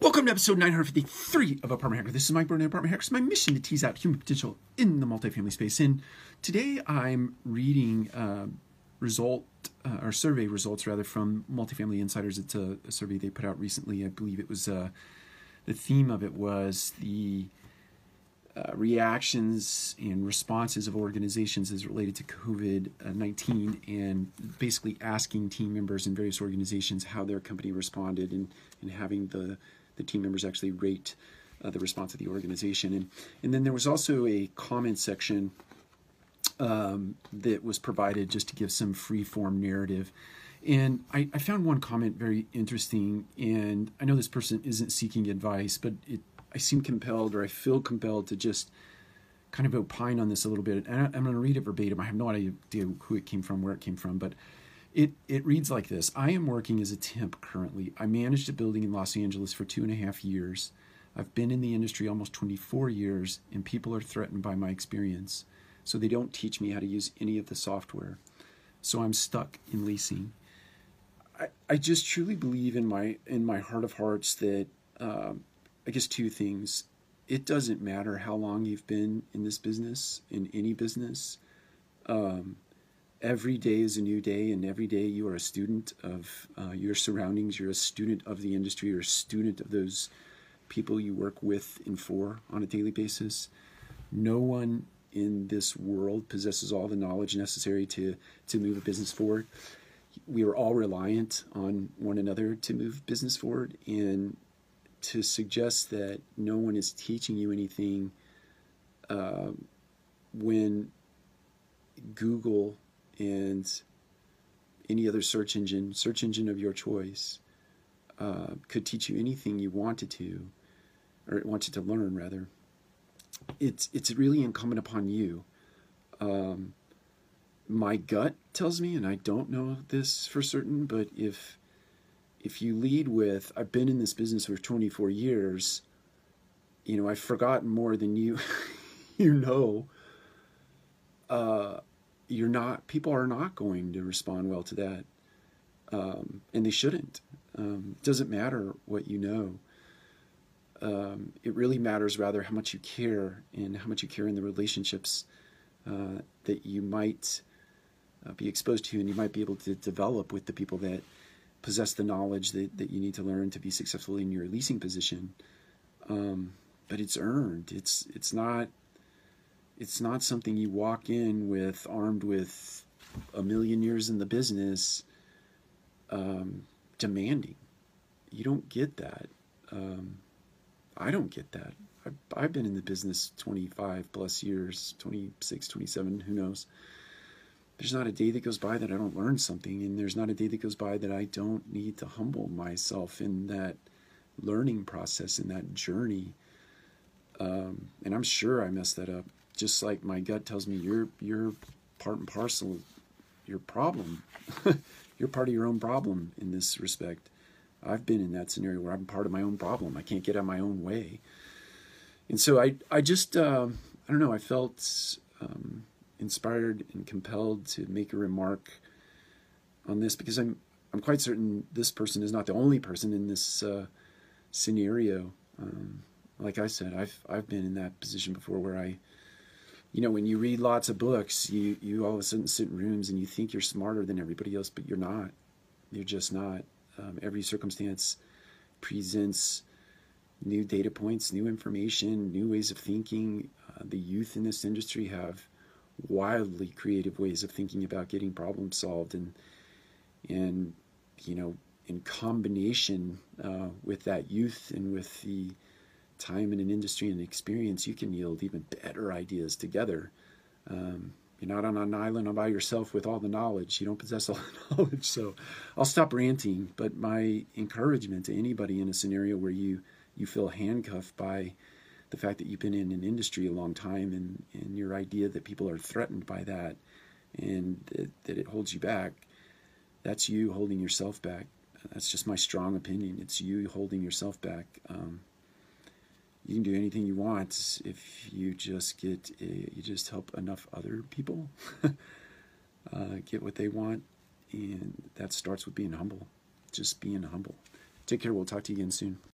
Welcome to episode 953 of Apartment Hacker. This is Mike Brewer, Apartment Hacker. It's my mission to tease out human potential in the multifamily space. And today I'm reading uh, result uh, or survey results rather from Multifamily Insiders. It's a, a, survey they put out recently. I believe it was uh, the theme of it was the uh, reactions and responses of organizations as related to COVID 19 and basically asking team members in various organizations how their company responded and, and having the the team members actually rate uh, the response of the organization. And, and then there was also a comment section um, that was provided just to give some free form narrative. And I, I, found one comment very interesting. And I know this person isn't seeking advice, but it, I seem compelled or I feel compelled to just kind of opine on this a little bit. And I, I'm going to read it verbatim. I have no idea who it came from, where it came from, but it, it reads like this I am working as a temp currently. I managed a building in Los Angeles for two and a half years. I've been in the industry almost 24 years, and people are threatened by my experience. So they don't teach me how to use any of the software. So I'm stuck in leasing. I, I just truly believe in my in my heart of hearts that um, I guess two things. It doesn't matter how long you've been in this business, in any business. Um, every day is a new day, and every day you are a student of uh, your surroundings. You're a student of the industry. You're a student of those people you work with and for on a daily basis. No one in this world possesses all the knowledge necessary to to move a business forward. We are all reliant on one another to move business forward, and to suggest that no one is teaching you anything uh, when Google and any other search engine, search engine of your choice, uh, could teach you anything you wanted to, or wanted to learn rather. It's it's really incumbent upon you. Um, my gut tells me, and I don't know this for certain, but if if you lead with "I've been in this business for 24 years," you know I've forgotten more than you you know. Uh, you're not people are not going to respond well to that um, and they shouldn't. Um, it doesn't matter what you know. Um, it really matters rather how much you care and how much you care in the relationships uh, that you might uh, be exposed to and you might be able to develop with the people that possess the knowledge that, that you need to learn to be successful in your leasing position. Um, but it's earned. It's it's not it's not something you walk in with armed with a million years in the business um, demanding. You don't get that. Um, I don't get that. I've, I've been in the business 25 plus years, 26, 27, who knows. There's not a day that goes by that I don't learn something, and there's not a day that goes by that I don't need to humble myself in that learning process, in that journey. Um, and I'm sure I messed that up just like my gut tells me you're you're part and parcel your problem. you're part of your own problem in this respect. I've been in that scenario where I'm part of my own problem. I can't get out of my own way, and so I I just uh, I don't know. I felt um, inspired and compelled to make a remark on this because I'm I'm quite certain this person is not the only person in this uh, scenario. Um, like I said, I've I've been in that position before where I you know, when you read lots of books, you, you all of a sudden sit in rooms and you think you're smarter than everybody else, but you're not. You're just not. Um, every circumstance presents new data points, new information, new ways of thinking. Uh, the youth in this industry have wildly creative ways of thinking about getting problems solved, and and you know, in combination uh, with that youth and with the time in an industry and experience, you can yield even better ideas together. Um, you're not on an island by yourself with all the knowledge. You don't possess all the knowledge. So I'll stop ranting. But my encouragement to anybody in a scenario where you, you feel handcuffed by the fact that you've been in an industry a long time and, and your idea that people are threatened by that and that, that it holds you back, that's you holding yourself back. That's just my strong opinion. It's you holding yourself back. Um, you can do anything you want if you just get a, you just help enough other people uh, get what they want. And that starts with being humble. Just being humble. Take care. We'll talk to you again soon